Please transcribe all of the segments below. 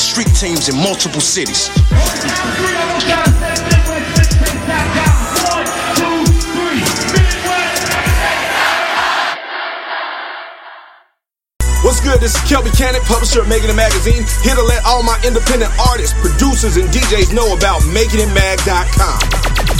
street teams in multiple cities. What's good? This is Kelby Cannon, publisher of Making It Magazine, here to let all my independent artists, producers, and DJs know about MakingItMag.com.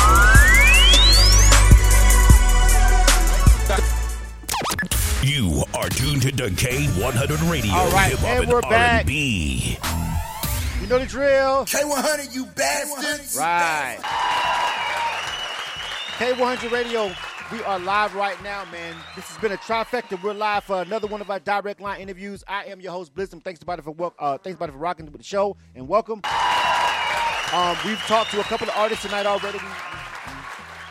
You are tuned to K100 Radio. All right, Hip-hop and we're back. R&B. You know the drill. K100, you bastards! Right. K100 Radio, we are live right now, man. This has been a trifecta. We're live for another one of our direct line interviews. I am your host, Blizzum. Thanks everybody for wel- uh, thanks everybody for rocking with the show and welcome. Um, we've talked to a couple of artists tonight already. We,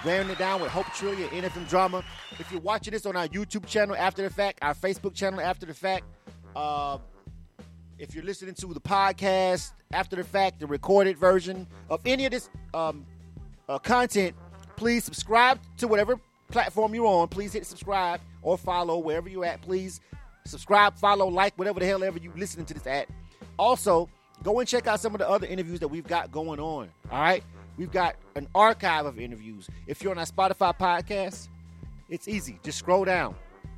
we ran it down with Hope Trillia, NFM Drama. If you're watching this on our YouTube channel after the fact, our Facebook channel after the fact, uh, if you're listening to the podcast after the fact, the recorded version of any of this um, uh, content, please subscribe to whatever platform you're on. Please hit subscribe or follow wherever you're at. Please subscribe, follow, like, whatever the hell ever you listening to this at. Also, go and check out some of the other interviews that we've got going on. All right, we've got an archive of interviews. If you're on our Spotify podcast, it's easy. Just scroll down.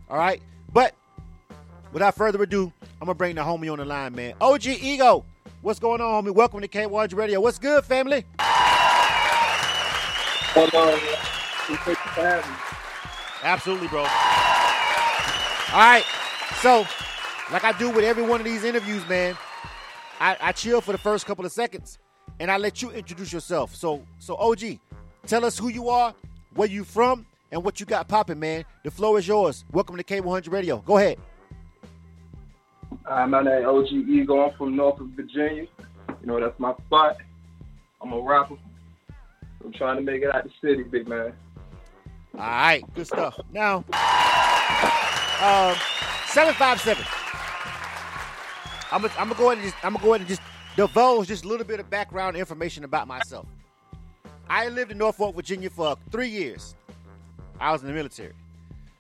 All right, but without further ado, I'm gonna bring the homie on the line, man. OG Ego, what's going on, homie? Welcome to K100 Radio. What's good, family? Hold on. Appreciate you for having me. Absolutely, bro. All right. So, like I do with every one of these interviews, man, I, I chill for the first couple of seconds and I let you introduce yourself. So, so OG, tell us who you are, where you from, and what you got popping, man. The floor is yours. Welcome to K100 Radio. Go ahead. Uh, my name OG Ego. I'm from Norfolk, Virginia. You know, that's my spot. I'm a rapper. I'm trying to make it out the city, big man. All right, good stuff. Now, um, seven five seven. I'm gonna go ahead and just, I'm gonna go ahead and just divulge just a little bit of background information about myself. I lived in Norfolk, Virginia for three years. I was in the military,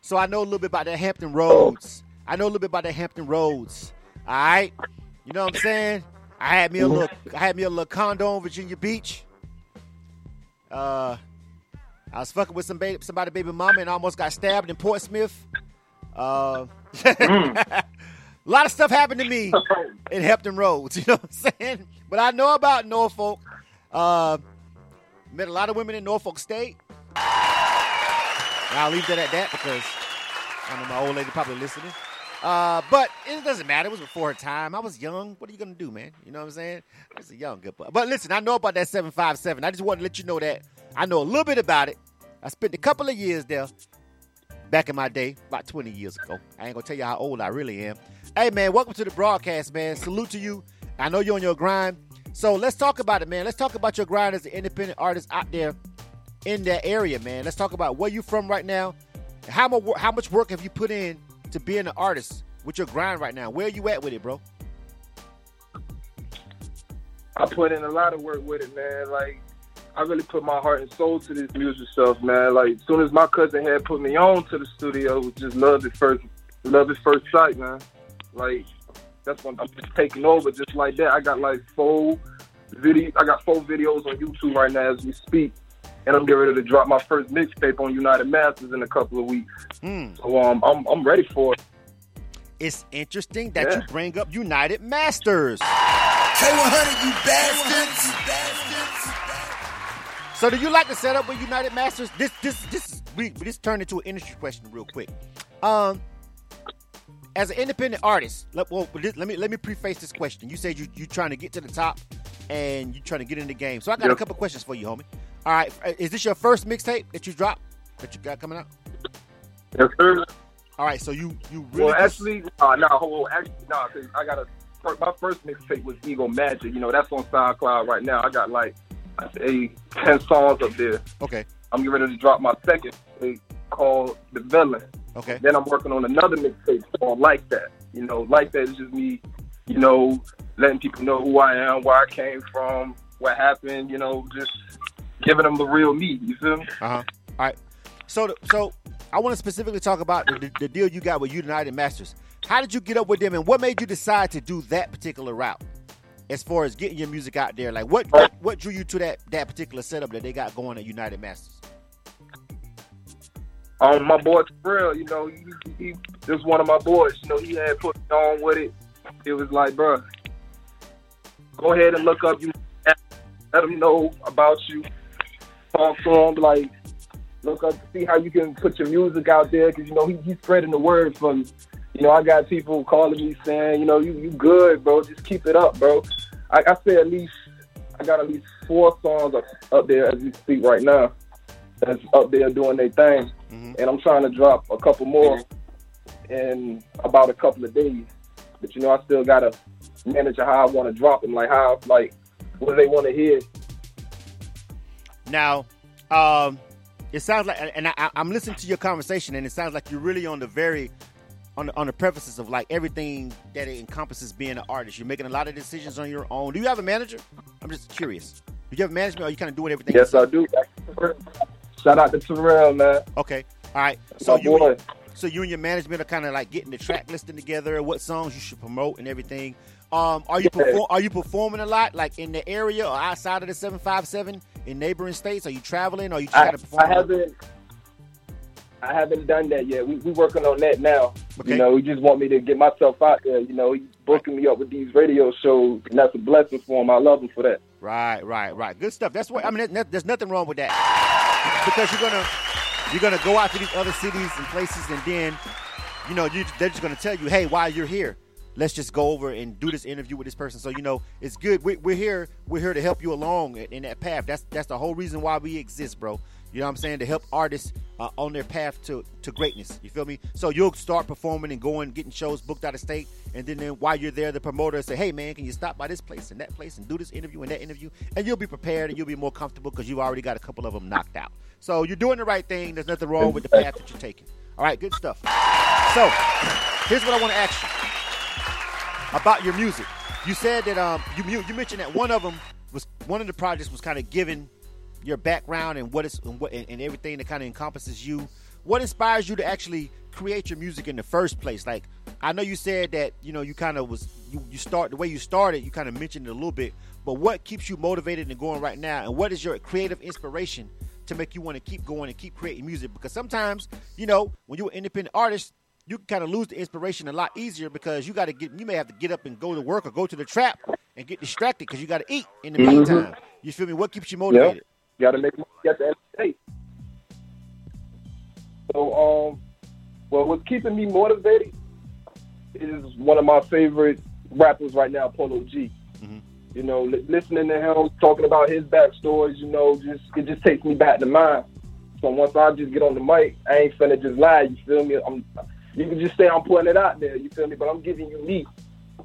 so I know a little bit about the Hampton Roads. I know a little bit about the Hampton Roads. All right, you know what I'm saying? I had me a little, I had me a little condo on Virginia Beach. Uh, I was fucking with some baby, somebody baby mama and almost got stabbed in Portsmouth. Uh, a lot of stuff happened to me in Hampton Roads. You know what I'm saying? But I know about Norfolk. Uh, met a lot of women in Norfolk State. I'll leave that at that because I know my old lady probably listening. Uh, but it doesn't matter. It was before her time. I was young. What are you gonna do, man? You know what I'm saying? I was a young good boy. But listen, I know about that 757. I just wanted to let you know that I know a little bit about it. I spent a couple of years there back in my day, about 20 years ago. I ain't gonna tell you how old I really am. Hey man, welcome to the broadcast, man. Salute to you. I know you're on your grind. So let's talk about it, man. Let's talk about your grind as an independent artist out there in that area, man. Let's talk about where you from right now. How much how much work have you put in to being an artist with your grind right now? Where are you at with it, bro? I put in a lot of work with it, man. Like, I really put my heart and soul to this music stuff, man. Like, as soon as my cousin had put me on to the studio, just loved it first, love it first sight, man. Like, that's when I'm just taking over, just like that. I got like four video, I got four videos on YouTube right now as we speak, and I'm getting ready to drop my first mixtape on United Masters in a couple of weeks. Hmm. So um, I'm I'm ready for it. It's interesting that Yeah. you bring up United Masters. K100, you bastards! So do you like the setup with United Masters? This this this is we this turned into an industry question real quick. Um as an independent artist, let, well, let me let me preface this question. You said you you trying to get to the top and you're trying to get in the game. So I got a couple questions for you, homie. All right, is this your first mixtape that you dropped that you got coming out? Yes, sir. All right, so you you really Well, just- actually, uh, no, on. Actually, no, 'cause I got a my first mixtape was Ego Magic. You know, that's on SoundCloud right now. I got like I say ten songs up there. Okay. I'm getting ready to drop my second called The Villain. Okay. Then I'm working on another mixtape called Like That. You know, Like That is just me, you know, letting people know who I am, where I came from, what happened. You know, just giving them the real me. You feel me? Uh huh. All right. So, the- so I want to specifically talk about the, the deal you got with United Masters. How did you get up with them, and what made you decide to do that particular route? As far as getting your music out there, like what what, what drew you to that that particular setup that they got going at United Masters? Um, my boy Terrell, you know, he, he was one of my boys. You know, he had put me on with it. It was like, bro, go ahead and look up you. Let them know about you. Talk to like, look up, see how you can put your music out there, because you know he, he's spreading the word from. You know, I got people calling me saying, you know, you you good, bro. Just keep it up, bro. I, I say at least I got at least four songs up, up there as we speak right now. That's up there doing their thing and I'm trying to drop a couple more in about a couple of days. But you know, I still gotta manage how I want to drop them, like how, like what do they want to hear? Now, um, it sounds like, and I, I'm listening to your conversation, and it sounds like you're really on the very, on the, on the prefaces of like everything that it encompasses being an artist. You're making a lot of decisions on your own. Do you have a manager? I'm just curious. Do you have a management, or are you kind of doing everything? Yes, I do. Shout out to Terrell, man. Okay, all right. That's So you, boy. so you and your management are kind of like getting the track listing together, what songs you should promote, and everything. Um, are you Yeah. perform- are you performing a lot, like in the area or outside of the seven five seven in neighboring states? Are you traveling? Or are you trying I, to perform? I haven't. I haven't done that yet. We we working on that now. Okay. You know, he just want me to get myself out there. You know, he's booking me up with these radio shows, and that's a blessing for him. I love him for that. Right, right, right. Good stuff. That's what I mean. that- There's nothing wrong with that because you're gonna you're gonna go out to these other cities and places, and then you know you, they're just gonna tell you, hey, while you're here, let's just go over and do this interview with this person. So you know it's good. We, we're here. We're here to help you along in, in that path. That's that's the whole reason why we exist, bro. You know what I'm saying? To help artists uh, on their path to, to greatness. You feel me? So you'll start performing and going, getting shows booked out of state, and then, then while you're there, the promoter say, "Hey man, can you stop by this place and that place and do this interview and that interview?" And you'll be prepared and you'll be more comfortable because you've already got a couple of them knocked out. So you're doing the right thing. There's nothing wrong with the path that you're taking. All right, good stuff. So here's what I want to ask you about your music. You said that um you you mentioned that one of them was one of the projects was kind of given your background and what is and, what, and everything that kind of encompasses you. What inspires you to actually create your music in the first place? Like I know you said that you know you kind of was you, you start the way you started. You kind of mentioned it a little bit, but what keeps you motivated and going right now? And what is your creative inspiration to make you want to keep going and keep creating music? Because sometimes you know when you're an independent artist, you can kind of lose the inspiration a lot easier because you got to get you may have to get up and go to work or go to the trap and get distracted because you got to eat in the mm-hmm. meantime. You feel me? What keeps you motivated? You Got to make money at the end of the day. So, um, well, what's keeping me motivated is one of my favorite rappers right now, Polo G. You know, li- listening to him talking about his backstories, you know, just it just takes me back to mine. So once I just get on the mic, I ain't finna just lie. You feel me? I'm, you can just say I'm putting it out there. You feel me? But I'm giving you me.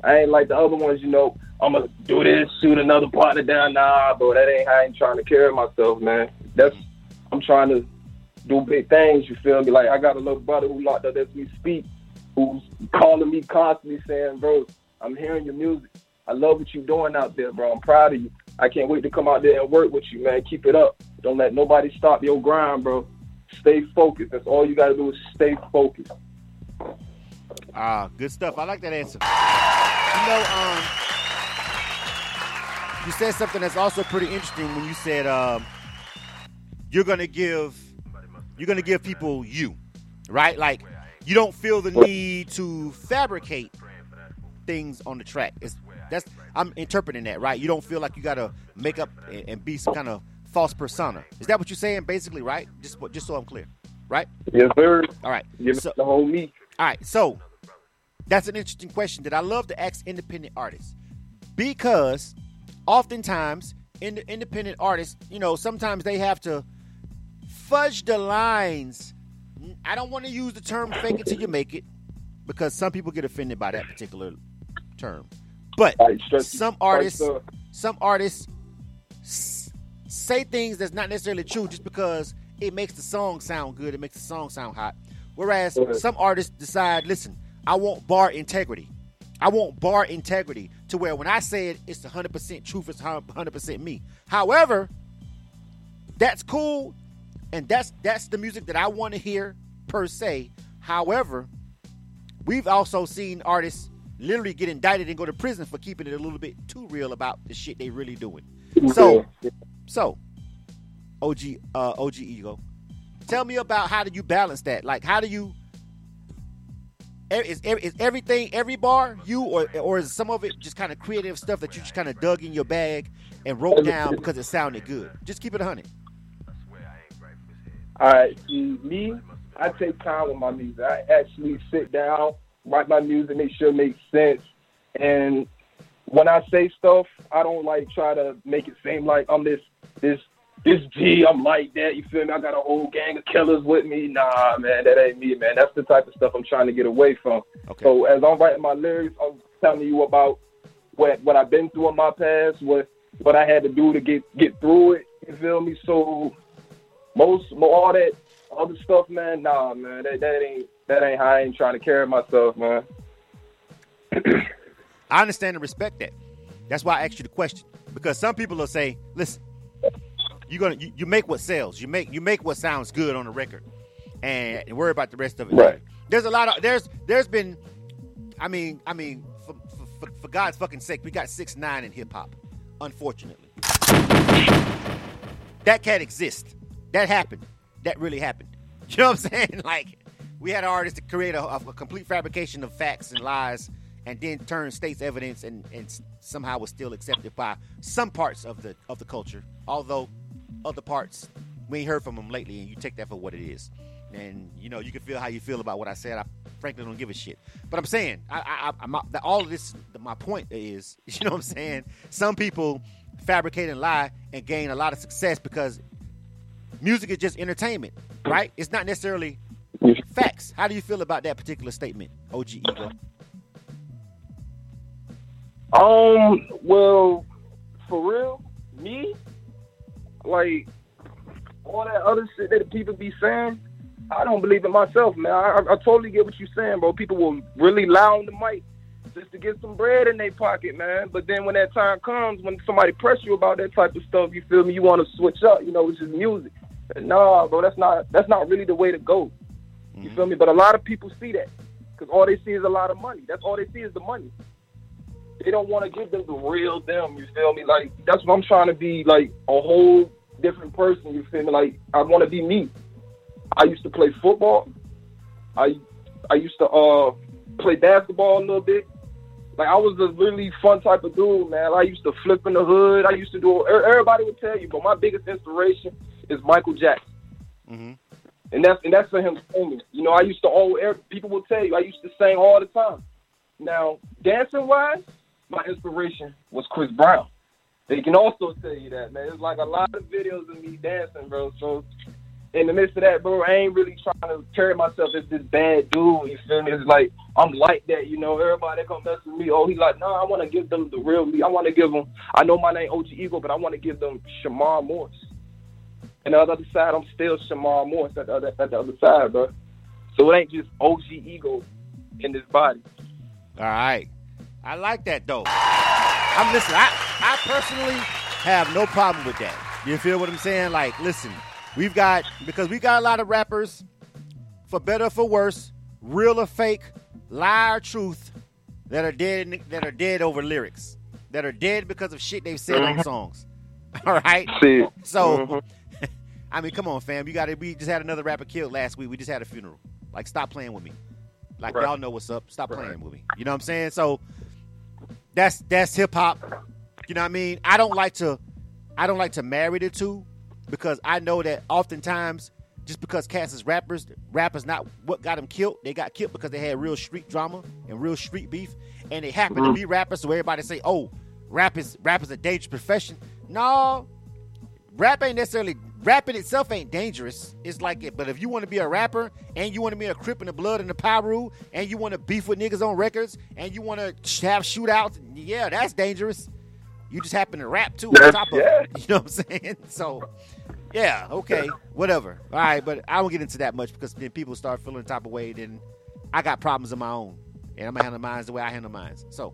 I ain't like the other ones, you know. I'm gonna do this, shoot another partner down. Nah, bro, that ain't I ain't trying to carry myself, man. That's I'm trying to do big things. You feel me? Like I got a little brother who locked up as we speak, who's calling me constantly saying, "Bro, I'm hearing your music. I love what you're doing out there, bro. I'm proud of you. I can't wait to come out there and work with you, man. Keep it up. Don't let nobody stop your grind, bro. Stay focused. That's all you got to do is stay focused. Ah, good stuff. I like that answer. You know, um, you said something that's also pretty interesting when you said um, you're gonna give you're gonna give people you, right? Like you don't feel the need to fabricate things on the track. It's that's I'm interpreting that right. You don't feel like you gotta make up and, and be some kind of false persona. Is that what you're saying, basically? Right? Just just so I'm clear, right? Yes, sir. All right. Give So- the whole me. all right, so that's an interesting question that I love to ask independent artists because oftentimes in the independent artists, you know, sometimes they have to fudge the lines. I don't want to use the term "fake it till you make it" because some people get offended by that particular term. But some artists, some artists say things that's not necessarily true just because it makes the song sound good. It makes the song sound hot. Whereas some artists decide, listen, I want bar integrity. I want bar integrity to where when I say it, it's 100% truth. It's 100% me. However, that's cool, and that's that's the music that I want to hear per se. However, we've also seen artists literally get indicted and go to prison for keeping it a little bit too real about the shit they really doing. So, so, OG, uh, OG ego, tell me about how do you balance that? Like, how do you? Is, is everything every bar you or or is some of it just kind of creative stuff that you just kind of dug in your bag and wrote down because it sounded good? Just keep it hundred. All right, see me, I take time with my music. I actually sit down, write my music, make sure it makes sense. And when I say stuff, I don't like try to make it seem like I'm this this this G, I'm like that. You feel me? I got a whole gang of killers with me. Nah, man, that ain't me, man. That's the type of stuff I'm trying to get away from. Okay. So as I'm writing my lyrics, I'm telling you about what what I've been through in my past, what what I had to do to get get through it. You feel me? So most all that other stuff, man, nah, man, that, that ain't that ain't how I ain't trying to carry myself, man. I understand and respect that. That's why I asked you the question because some people will say, "Listen, you're gonna you, you make what sells. You make you make what sounds good on the record, and worry about the rest of it." Right. There's a lot of there's there's been, I mean I mean for for, for God's fucking sake, we got six nine in hip hop. Unfortunately, that can't exist. That happened. That really happened. You know what I'm saying? Like we had artists to create a, a complete fabrication of facts and lies, and then turn state's evidence and, and somehow was still accepted by some parts of the of the culture. Although other parts we ain't heard from them lately, and you take that for what it is. And you know you can feel how you feel about what I said. I frankly don't give a shit. But I'm saying, I, I, I, all of this. My point is, you know what I'm saying. Some people fabricate and lie and gain a lot of success because music is just entertainment, right? It's not necessarily facts. How do you feel about that particular statement, OG Ego? Um, well, for real, me, like all that other shit that people be saying, I don't believe it myself, man. I, I, totally get what you're saying, bro. People will really lie on the mic just to get some bread in their pocket, man. But then when that time comes, when somebody press you about that type of stuff, you feel me? You want to switch up, you know, it's just music. Nah, bro, that's not that's not really the way to go. You feel me? But a lot of people see that because all they see is a lot of money. That's all they see is the money they don't want to give them the real them. You feel me? Like that's what I'm trying to be, like a whole different person. You feel me? Like I want to be me. I used to play football. I I used to uh play basketball a little bit. Like I was a really fun type of dude, man. I used to flip in the hood. I used to do. er- Everybody would tell you, but my biggest inspiration is Michael Jackson. Mm-hmm. And that's and that's for him singing. You know, I used to all people will tell you I used to sing all the time. Now, dancing wise, my inspiration was Chris Brown. They can also tell you that, man. There's like a lot of videos of me dancing, bro. So in the midst of that, bro, I ain't really trying to carry myself as this bad dude. You feel me? It's like I'm like that, you know. Everybody that come mess with me, oh, he like, no, I want to give them the real me. I want to give them. I know my name OG Ego, but I want to give them Shamar Morris. And the other side, I'm still Shamar Morris at the other, at the other side, bro. So it ain't just OG Ego in this body. All right. I like that though. I'm listening. I, I personally have no problem with that. You feel what I'm saying? Like, listen, we've got because we got a lot of rappers, for better or for worse, real or fake, lie or truth, that are dead that are dead over lyrics, that are dead because of shit they've said on mm-hmm. songs. All right. See, So, mm-hmm. I mean, come on, fam. You got to. We just had another rapper killed last week. We just had a funeral. Like, stop playing with me. Like Right. y'all know what's up. Stop playing with me. You know what I'm saying? So that's that's hip hop. You know what I mean? I don't like to I don't like to marry the two because I know that oftentimes just because cats is rappers, rappers not what got them killed. They got killed because they had real street drama and real street beef, and they happen to mm-hmm. be rappers. So everybody say, "Oh, rap is rap is a dangerous profession." No, rap ain't necessarily rapping itself ain't dangerous. It's like it, but if you want to be a rapper and you want to be a crip in the blood and the Piru and you want to beef with niggas on records and you want to have shootouts, yeah, that's dangerous. You just happen to rap too on top of it. You know what I'm saying? So, yeah, okay, whatever. All right, but I won't get into that much because then people start feeling the type of way. Then I got problems of my own, and I'm gonna handle mine the way I handle mine. So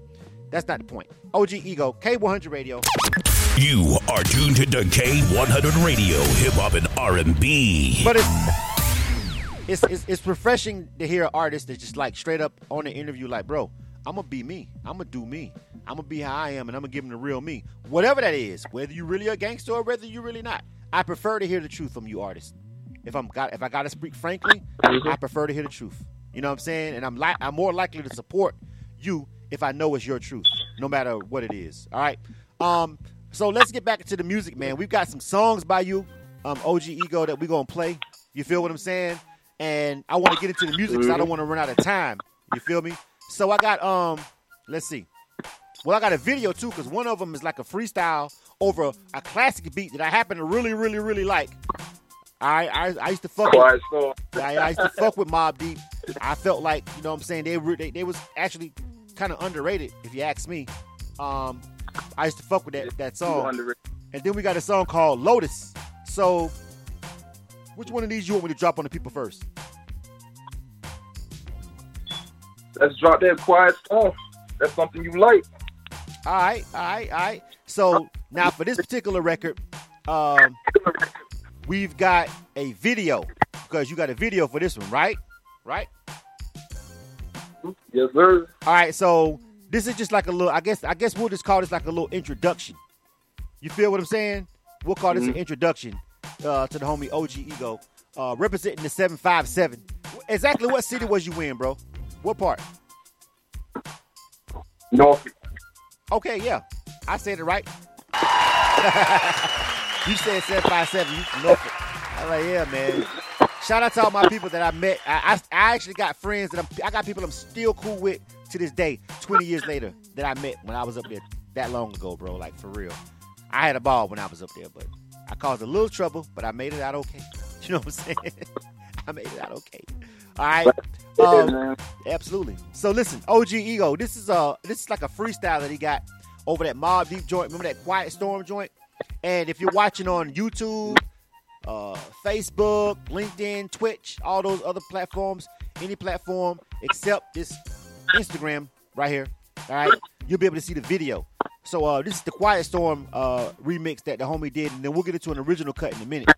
that's not the point. OG Ego, K100 Radio. You are tuned to K100 Radio, hip hop and R&B. But it's, it's it's it's refreshing to hear an artist that's just like straight up on the interview, like, bro, I'm gonna be me. I'm gonna do me. I'm gonna be how I am, and I'm gonna give them the real me. Whatever that is, whether you really a gangster or whether you really not. I prefer to hear the truth from you, artists. If I'm got if I gotta speak frankly, I prefer to hear the truth. You know what I'm saying? And I'm li- I'm more likely to support you if I know it's your truth, no matter what it is. All right. Um. So let's get back into the music, man. We've got some songs by you, um, OG Ego, that we're gonna play. You feel what I'm saying? And I want to get into the music because I don't want to run out of time. You feel me? So I got um, let's see. Well, I got a video too because one of them is like a freestyle over a classic beat that I happen to really, really, really like. I I, I used to fuck. Quiet With. I, I used to fuck with Mobb Deep. I felt like you know what I'm saying they were they, they was actually kind of underrated if you ask me. Um, I used to fuck with that that song. And then we got a song called Lotus. So, which one of these you want me to drop on the people first? Let's drop that quiet storm. That's something you like. All right, all right, all right. So now for this particular record, um, we've got a video because you got a video for this one, right? Right. Yes, sir. All right. So this is just like a little. I guess. I guess we'll just call this like a little introduction. You feel what I'm saying? We'll call this an introduction uh, to the homie OG Ego, uh, representing the seven five seven. Exactly what city was you in, bro? What part? North. Okay, yeah. I said it right. you said 757. You Norfolk. I'm like, yeah, man. Shout out to all my people that I met. I, I, I actually got friends that I'm, I got people I'm still cool with to this day, 20 years later, that I met when I was up there that long ago, bro. Like, for real. I had a ball when I was up there, but I caused a little trouble, but I made it out okay. You know what I'm saying? I made it out okay. All right. Um. Absolutely. So listen, OG Ego, this is a this is like a freestyle that he got over that Mobb Deep joint. Remember that Quiet Storm joint? And if you're watching on YouTube, uh, Facebook, LinkedIn, Twitch, all those other platforms, any platform except this Instagram right here, all right, you'll be able to see the video. So uh, this is the Quiet Storm uh, remix that the homie did, and then we'll get into an original cut in a minute.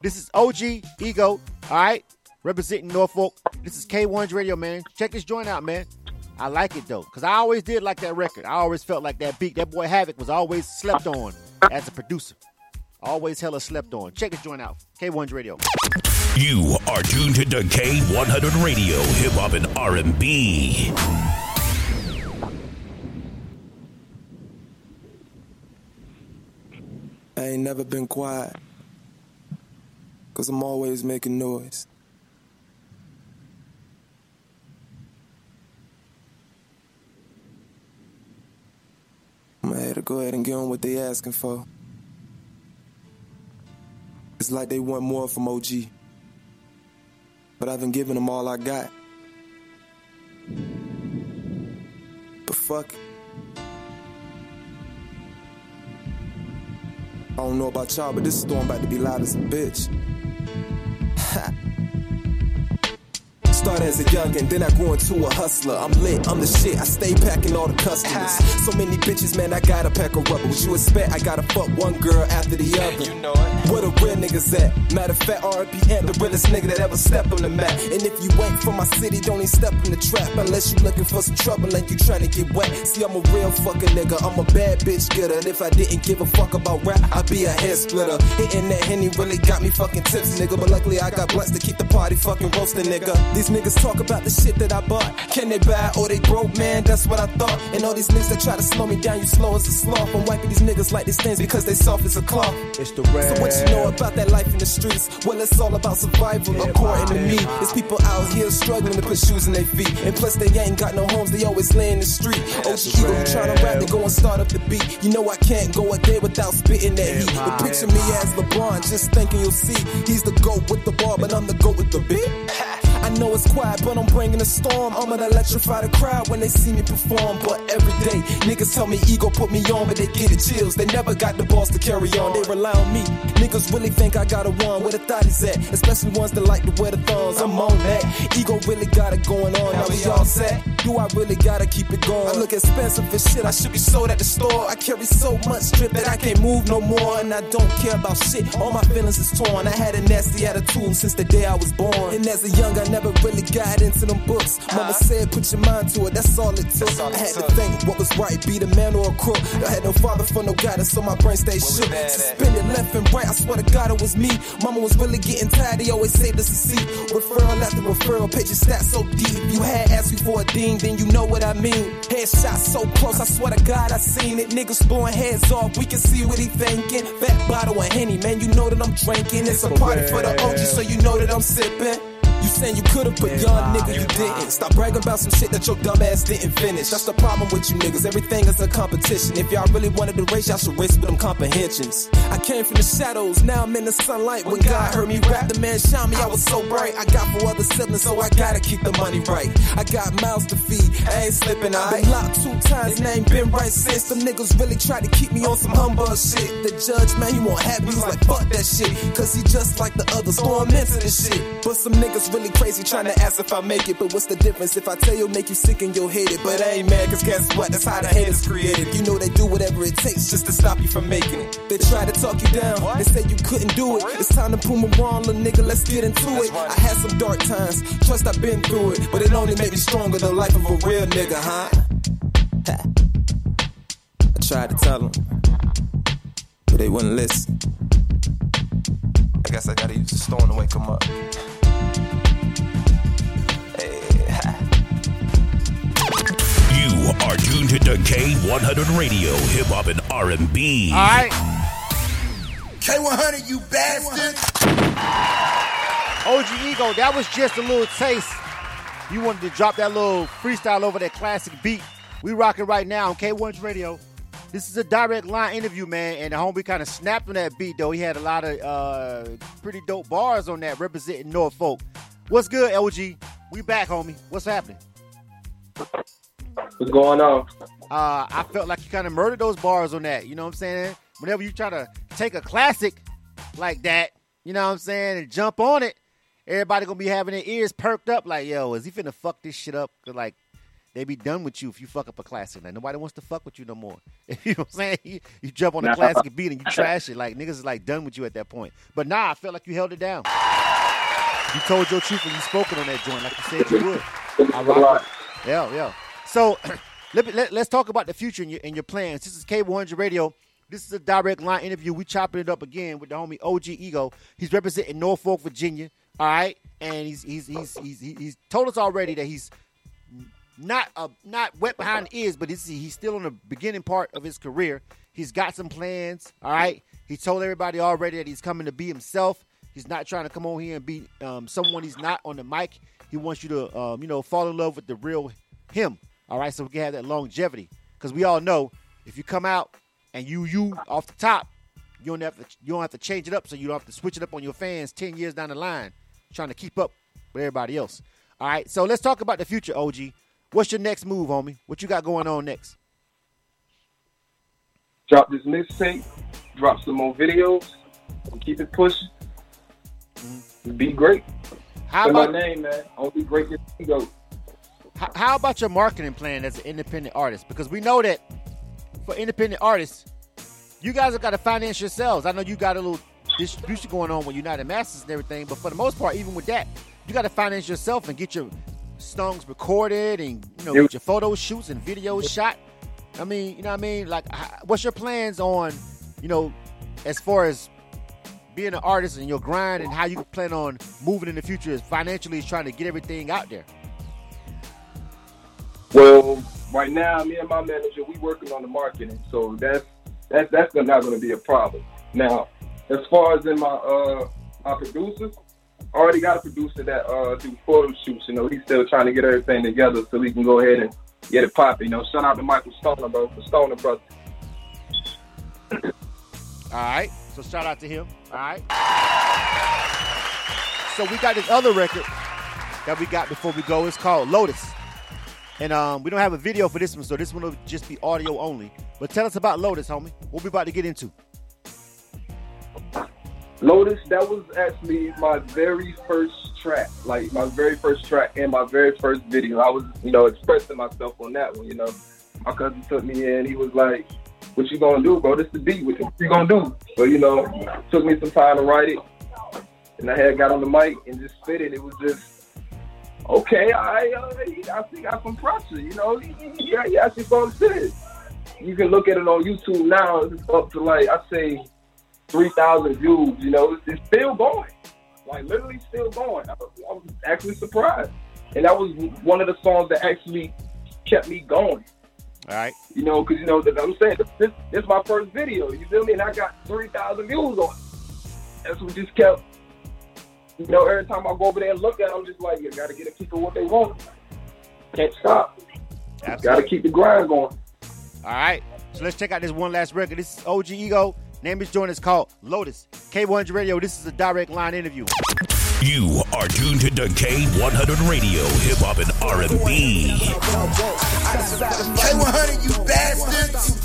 This is OG Ego, all right, representing Norfolk. This is K100 Radio, man. Check this joint out, man. I like it though, cause I always did like that record. I always felt like that beat, that boy Havoc was always slept on as a producer. Always hella slept on. Check this joint out. K100 Radio. You are tuned to K100 Radio, hip hop and R&B. I ain't never been quiet. Cause I'm always making noise. I'm to go ahead and get them what they asking for. It's like they want more from OG. But I've been giving them all I got. But fuck. I don't know about y'all, but this storm about to be loud as a bitch. Start as a youngin', then I grew into a hustler. I'm lit, I'm the shit. I stay packing all the customers. so many bitches, man, I gotta pack a rubber. What you expect? I gotta fuck one girl after the other. You know it. Where the real niggas at? Matter of fact, RPM, the realest nigga that ever stepped on the map. And if you ain't from my city, don't even step in the trap unless you looking for some trouble and you trying to get wet. See, I'm a real fucking nigga. I'm a bad bitch getter. And if I didn't give a fuck about rap, I'd be a head splitter. Hitting that henny really got me fucking tips, nigga. But luckily, I got blessed to keep the party fucking roasting, nigga. These niggas talk about the shit that I bought. Can they buy or they broke, man? That's what I thought. And all these niggas that try to slow me down, you slow as a sloth. I'm wiping these niggas like these things because they soft as a cloth. It's the red. So what you know about that life in the streets? Well, it's all about survival, according to me. It's people out here struggling to put shoes in their feet. And plus, they ain't got no homes, they always lay in the street. OG Ego, you tryna rap, they go and start up the beat. You know I can't go a day without spitting that heat. But picture me as LeBron, just thinking you'll see. He's the GOAT with the ball, but I'm the GOAT with the beat. I know it's quiet, but I'm bringing a storm. I'm gonna electrify the crowd when they see me perform. But every day, niggas tell me ego put me on, but they get it chills. They never got the balls to carry on. They rely on me. Niggas really think I got a one. Where the thought is at? Especially ones that like to wear the thongs. I'm on that. Ego really got it going on. Now we all set. Do I really gotta keep it going? I look expensive for shit. I should be sold at the store. I carry so much drip that I can't move no more. And I don't care about shit. All my feelings is torn. I had a nasty attitude since the day I was born. And as a young, I never really got into them books. Mama said, put your mind to it. That's all it took. I had to think what was right, be the man or a crook. I had no father for no guidance, so my brain stayed shook. Suspended left and right. I swear to God it was me. Mama was really getting tired. He always saved us a seat. Referral after referral, page your stats so deep. You had asked me for a ding, then you know what I mean. Headshot so close, I swear to God I seen it. Niggas blowing heads off, we can see what he thinking. Fat bottle of Henny, man, you know that I'm drinking. It's a party for the OG, so you know that I'm sipping. You saying you could've, but young nigga, you didn't. Stop bragging about some shit that your dumb ass didn't finish. That's the problem with you niggas. Everything is a competition. If y'all really wanted to race, y'all should race with them comprehensions. I came from the shadows, now I'm in the sunlight. When God heard me rap, the man shine me, I was so bright. I got four other siblings, so I gotta keep the money right. I got mouths to feed, I ain't slipping. I been locked two times, and I ain't been right since. Them niggas really tried to keep me on some humbug shit. The judge, man, he won't have me. He's like, fuck that shit. Cause he just like the others, him into this shit. But some niggas really crazy trying to ask if I make it. But what's the difference if I tell you make you sick and you'll hate it? But I ain't mad, cause guess what? That's how the haters created. You know they do whatever it takes just to stop you from making it. They try to talk you down, they say you couldn't do it. It's time to prove them wrong, little nigga, let's get into it. I had some dark times, trust I've been through it. But it only made me stronger, the life of a real nigga, huh? I tried to tell them, but they wouldn't listen. I guess I gotta use the storm to wake them up. You are tuned to K100 Radio, Hip Hop and R&B. All right. K100, you bastards. OG Ego, that was just a little taste. You wanted to drop that little freestyle over that classic beat. We rocking right now on K100 Radio. This is a direct line interview, man, and the homie kind of snapped on that beat, though. He had a lot of uh, pretty dope bars on that representing Norfolk. What's good, LG? We back, homie. What's happening? What's going on? Uh, I felt like you kind of murdered those bars on that. You know what I'm saying? Whenever you try to take a classic like that, you know what I'm saying, and jump on it, everybody gonna be having their ears perked up like, yo, is he finna fuck this shit up? like, they be done with you if you fuck up a classic. Like, nobody wants to fuck with you no more. you know what I'm saying? You, you jump on a classic beat and you trash it. Like, niggas is like done with you at that point. But nah, I felt like you held it down. You told your truth when you spoken on that joint, like you said you would. I rock it. Yeah, yeah. So let me, let, us talk about the future and your, and your plans. This is K100 Radio. This is a direct line interview. We chopping it up again with the homie OG Ego. He's representing Norfolk, Virginia. All right, and he's he's he's he's, he's, he's told us already that he's not uh, not wet behind the ears, but he's, he's still in the beginning part of his career. He's got some plans. All right, he told everybody already that he's coming to be himself. He's not trying to come on here and be um, someone he's not on the mic. He wants you to um, you know fall in love with the real him. All right, so we can have that longevity because we all know if you come out and you you off the top, you don't have to you don't have to change it up, so you don't have to switch it up on your fans ten years down the line, trying to keep up with everybody else. All right, so let's talk about the future, OG. What's your next move, homie? What you got going on next? Drop this mixtape, drop some more videos, and keep it pushing. Mm-hmm. Be great. How Say my about name, man. Only greatness can go. how, how about your marketing plan as an independent artist? Because we know that for independent artists, you guys have got to finance yourselves. I know you got a little distribution going on with United Masters and everything, but for the most part, even with that, you got to finance yourself and get your songs recorded and you know get your photo shoots and videos shot. I mean, you know what I mean? Like, what's your plans on, you know, as far as being an artist and your grind and how you plan on moving in the future is financially is trying to get everything out there? Well, right now, me and my manager, we working on the marketing, so that's that's that's not going to be a problem. Now, as far as in my uh my producers, I already got a producer that uh do photo shoots. You know, he's still trying to get everything together so we can go ahead and get it popping. You know, shout out to Michael Stoner, bro, for Stoner Brothers. All right. So shout out to him. All right. So we got this other record that we got before we go. It's called Lotus. And um, we don't have a video for this one, so this one will just be audio only. But tell us about Lotus, homie. What we about to get into? Lotus, that was actually my very first track, like my very first track and my very first video. I was, you know, expressing myself on that one. You know, my cousin took me in. He was like, "What you gonna do, bro? This is the beat. What you gonna do?" So you know, took me some time to write it, and I had got on the mic and just spit it. It was just okay. I uh, I think I some pressure. You know, yeah, yeah, actually gonna spit it. You can look at it on YouTube now. It's up to like I say three thousand views. You know, it's, it's still going, like literally still going. I, I was actually surprised, and that was one of the songs that actually kept me going. All right. You know, because you know that I'm saying this this is my first video. You feel me? And I got three thousand views on it. That's what just kept. You know, every time I go over there and look at, it, I'm just like, you gotta get the people what they want. Can't stop. Gotta keep the grind going. All right. So let's check out this one last record. This is OG Ego. Name is joint is called Lotus. K100 Radio. This is a direct line interview. You are tuned to K100 Radio, Hip Hop and R&B. K100, you bastards.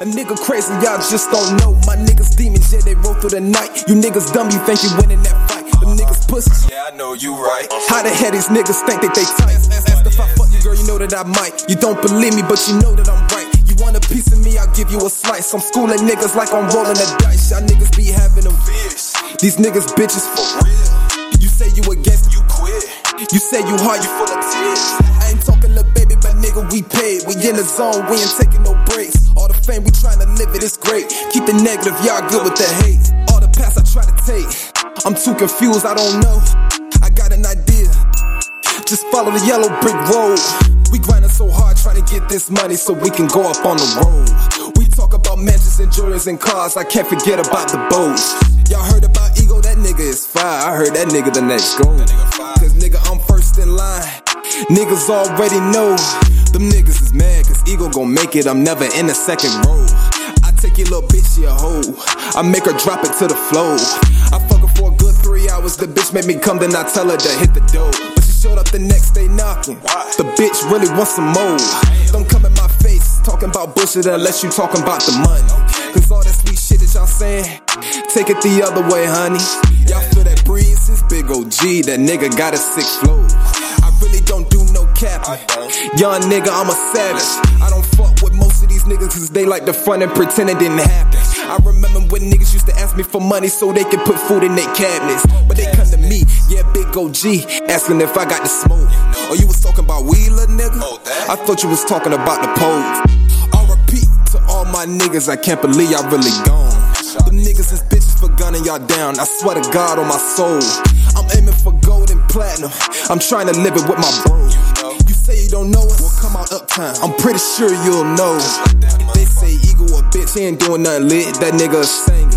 A nigga crazy, y'all just don't know. My niggas demons, yeah, they roll through the night. You niggas dumb, you think you winning that fight. Them niggas pussies. Yeah, I know you right. How the hell these niggas think that they tight? Ask if I fuck you, girl, you know that I might. You don't believe me, but you know that I'm right. You want a piece of me, I'll give you a slice. I'm schooling niggas like I'm rolling the dice. Y'all niggas be having them fears. These niggas bitches for real. You against you quit. You say you hard, you full of tears. I ain't talking little baby, but nigga, we paid. We in the zone, we ain't taking no breaks. All the fame, we tryna live it, it's great. Keep the negative, y'all good with the hate. All the paths I try to take. I'm too confused, I don't know. I got an idea. Just follow the yellow brick road. We grinding so hard trying to get this money so we can go up on the road. We talk about mansions and Jordans and cars. I can't forget about the boats. Y'all heard about ego? Nigga is fire. I heard that nigga the next goal. Cause nigga, I'm first in line. Niggas already know. Them niggas is mad cause ego gon' make it. I'm never in the second row. I take your little bitch, a hoe. I make her drop it to the floor. I fuck her for a good three hours. The bitch made me come, then I tell her to hit the door. But she showed up the next day knocking. The bitch really wants some more. Don't come in my face talking about bullshit unless you talking about the money. Cause all that sweet shit that y'all saying, take it the other way, honey. Big OG. That nigga got a sick flow. I really don't do no capping. Young nigga, I'm a savage. I don't fuck with most of these niggas cause they like to front and pretend it didn't happen. I remember when niggas used to ask me for money so they could put food in their cabinets. But they come to me, yeah, big OG, asking if I got the smoke. Oh, you was talking about little nigga? I thought you was talking about the pole. repeat to all my niggas, I can't believe y'all really gone. Them niggas is bitches for gunning y'all down. I swear to God on my soul. Platinum. I'm trying to live it with my bro. You say you don't know us? Well, come out uptown. I'm pretty sure you'll know. They say Ego a bitch, he ain't doing nothing lit. That nigga a singer.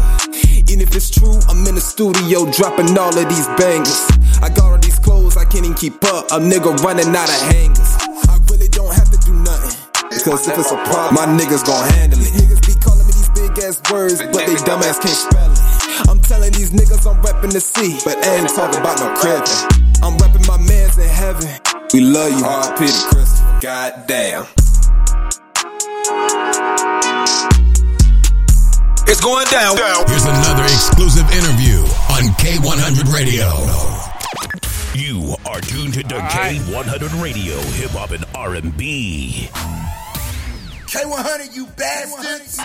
Even if it's true, I'm in the studio dropping all of these bangers. I got all these clothes, I can't even keep up. A nigga running out of hangers. I really don't have to do nothing. Because if it's a problem, my niggas gon' handle it. Niggas be calling me these big ass words, but they dumbass can't spell it. I'm telling these niggas I'm reppin' the sea, but I ain't talking about no crippin'. I'm reppin' my mans in heaven. We love you, hard pity, Christopher. Goddamn. It's going down. Here's another exclusive interview on K100 Radio. You are tuned to K100 Radio, Hip Hop and R&B. K100, you bastards.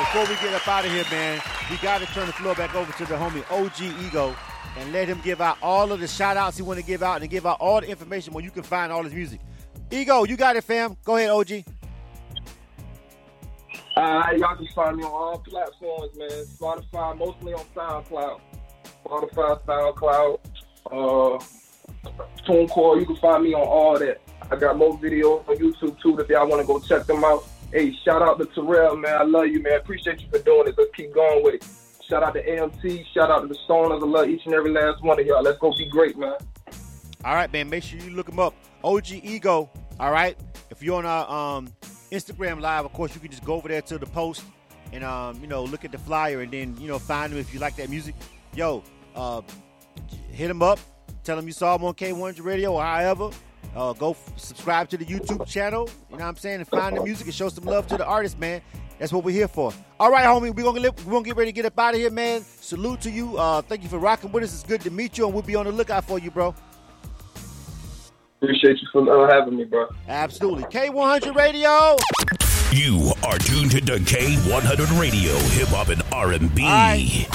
Before we get up out of here, man, we got to turn the floor back over to the homie OG Ego and let him give out all of the shout outs he want to give out and give out all the information where you can find all his music. Ego, you got it, fam. Go ahead, OG. Uh, y'all can find me on all platforms, man. Spotify, mostly on SoundCloud. Spotify, SoundCloud, uh, TuneCore. You can find me on all that. I got more videos on YouTube too if y'all want to go check them out. Hey, shout out to Terrell, man. I love you, man. Appreciate you for doing this. Let's keep going with it. Shout out to AMT. Shout out to the Stoners. I love each and every last one of y'all. Let's go be great, man. All right, man. Make sure you look him up. OG Ego. All right. If you're on our um, Instagram live, of course, you can just go over there to the post and um, you know look at the flyer and then you know find him if you like that music. Yo, uh, hit him up. Tell him you saw him on K100 Radio or however. Uh, go f- subscribe to the YouTube channel. You know what I'm saying? And find the music and show some love to the artist, man. That's what we're here for. All right, homie, we're gonna we're gonna get ready to get up out of here, man. Salute to you. Uh, thank you for rocking with us. It's good to meet you, and we'll be on the lookout for you, bro. Appreciate you for uh, having me, bro. Absolutely. K100 Radio. You are tuned to the K100 Radio, hip hop and R&B. Aye.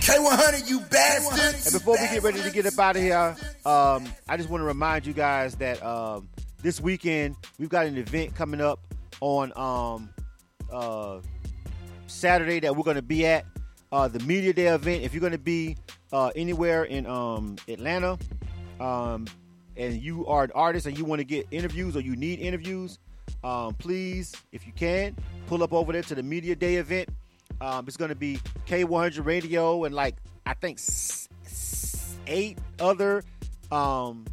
K100, you bastards. And before we get ready to get up out of here, um, I just want to remind you guys that um, this weekend we've got an event coming up on um, uh, Saturday that we're going to be at uh, the Media Day event. If you're going to be uh, anywhere in um, Atlanta, um, and you are an artist and you want to get interviews or you need interviews, um, please, if you can, pull up over there to the Media Day event. Um, it's going to be K100 Radio and like I think eight other um,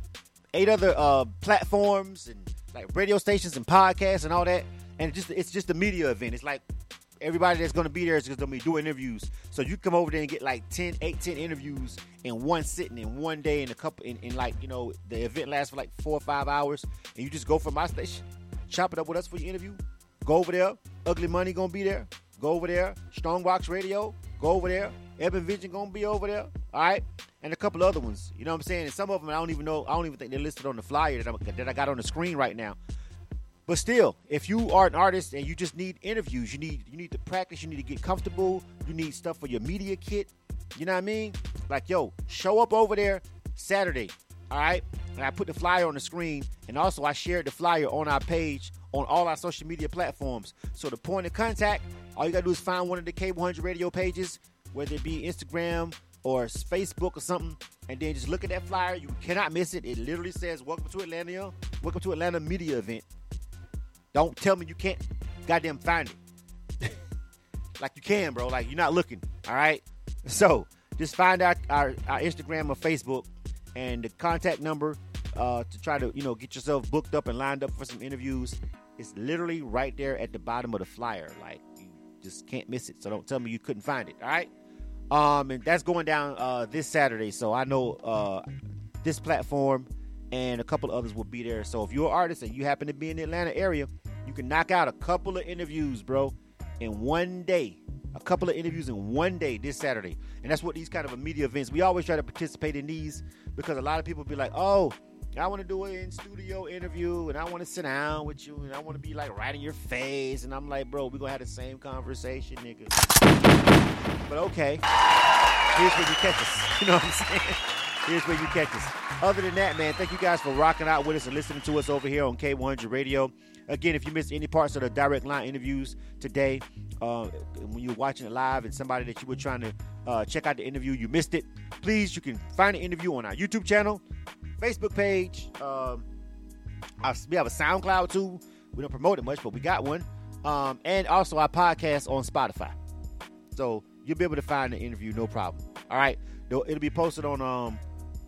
eight other uh, platforms and like radio stations and podcasts and all that. And it just it's just a media event. It's like everybody that's going to be there is going to be doing interviews. So you come over there and get like 10, 8, 10 interviews in one sitting in one day in a couple in, in like, you know, the event lasts for like four or five hours and you just go from my station, chop it up with us for your interview. Go over there. Ugly Money going to be there. Go over there. Strongbox Radio. Go over there. Ebon Vision going to be over there. All right. And a couple other ones. You know what I'm saying? And some of them I don't even know. I don't even think they're listed on the flyer that, I that I got on the screen right now. But still, if you are an artist and you just need interviews, you need you need to practice, you need to get comfortable, you need stuff for your media kit. You know what I mean? Like, yo, show up over there Saturday. All right. And I put the flyer on the screen. And also I shared the flyer on our page on all our social media platforms. So the point of contact, all you gotta do is find one of the K100 radio pages, whether it be Instagram or Facebook or something, and then just look at that flyer. You cannot miss it. It literally says Welcome to Atlanta, Welcome to Atlanta Media Event. Don't tell me you can't goddamn find it. like you can, bro. Like you're not looking. All right. So just find out our, our Instagram or Facebook and the contact number uh, to try to you know get yourself booked up and lined up for some interviews. It's literally right there at the bottom of the flyer. Like you just can't miss it. So don't tell me you couldn't find it. All right. Um, and that's going down uh, this Saturday. So I know uh, this platform and a couple others will be there. So if you're an artist and you happen to be in the Atlanta area, you can knock out a couple of interviews, bro, in one day. A couple of interviews in one day this Saturday. And that's what these kind of media events, we always try to participate in these because a lot of people be like, oh, I want to do an in studio interview and I want to sit down with you and I want to be like right in your face. And I'm like, bro, we're going to have the same conversation, nigga. But okay, here's where you catch us. You know what I'm saying? Here's where you catch us. Other than that, man, thank you guys for rocking out with us and listening to us over here on K100 Radio. Again, if you missed any parts of the direct line interviews today, uh, when you're watching it live and somebody that you were trying to uh, check out the interview, you missed it, please, you can find the interview on our YouTube channel, Facebook page. Um, our, we have a SoundCloud too. We don't promote it much, but we got one. Um, and also our podcast on Spotify. So you'll be able to find the interview, no problem. All right, It'll- be posted on um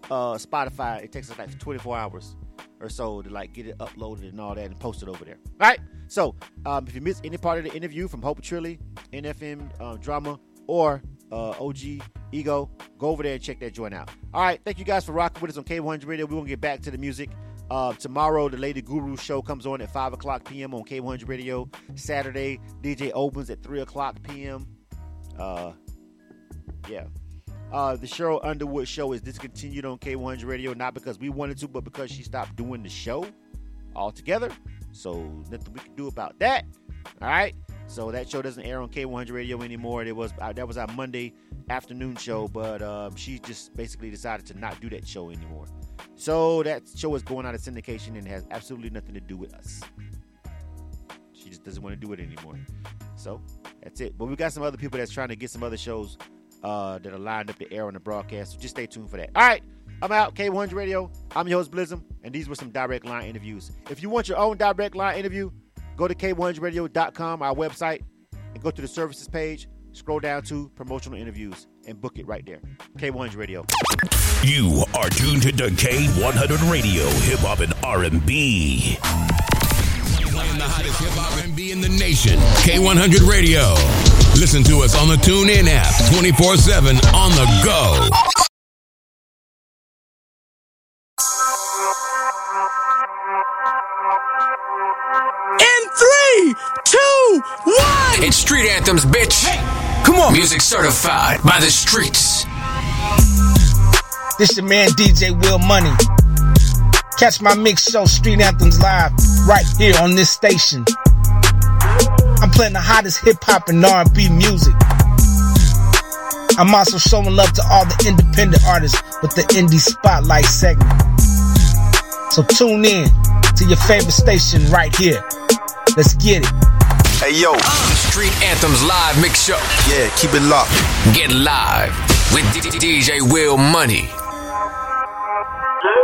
uh Spotify. It takes us like 24 hours or so to like get it uploaded and all that and posted over there. All right. So um, if you missed any part of the interview from Hope Trilly, NFM uh, Drama, or uh, OG Ego, go over there and check that joint out. All right. Thank you guys for rocking with us on K100 Radio. We're gonna get back to the music. Uh, tomorrow, the Lady Guru show comes on at 5 o'clock p.m. on K100 Radio. Saturday, DJ opens at 3 o'clock p.m. Uh, yeah. Uh, the Cheryl Underwood show is discontinued on K100 Radio, not because we wanted to, but because she stopped doing the show altogether. So nothing we can do about that. All right. So that show doesn't air on K100 Radio anymore. It was uh, that was our Monday afternoon show, but um, she just basically decided to not do that show anymore. So that show is going out of syndication and has absolutely nothing to do with us. She just doesn't want to do it anymore. So that's it. But we got some other people that's trying to get some other shows uh, that are lined up to air on the broadcast. So just stay tuned for that. All right. I'm out. K100 Radio. I'm your host, Blizzum, and these were some direct line interviews. If you want your own direct line interview, go to K100Radio.com, our website, and go to the services page. Scroll down to promotional interviews and book it right there. K100 Radio. You are tuned to K100 Radio, hip hop and R&B. Playing the hottest hip hop R&B in the nation. K100 Radio. Listen to us on the TuneIn app, 24/7 on the go. In three, two, one. It's Street Anthems, bitch. Come on. Music certified by the streets. This your man DJ Will Money. Catch my mix show Street Anthems live right here on this station. I'm playing the hottest hip hop and R&B music. I'm also showing love to all the independent artists with the indie spotlight segment. So tune in to your favorite station right here. Let's get it. Hey yo, uh. Street Anthems live mix show. Yeah, keep it locked. Get live with DJ Will Money.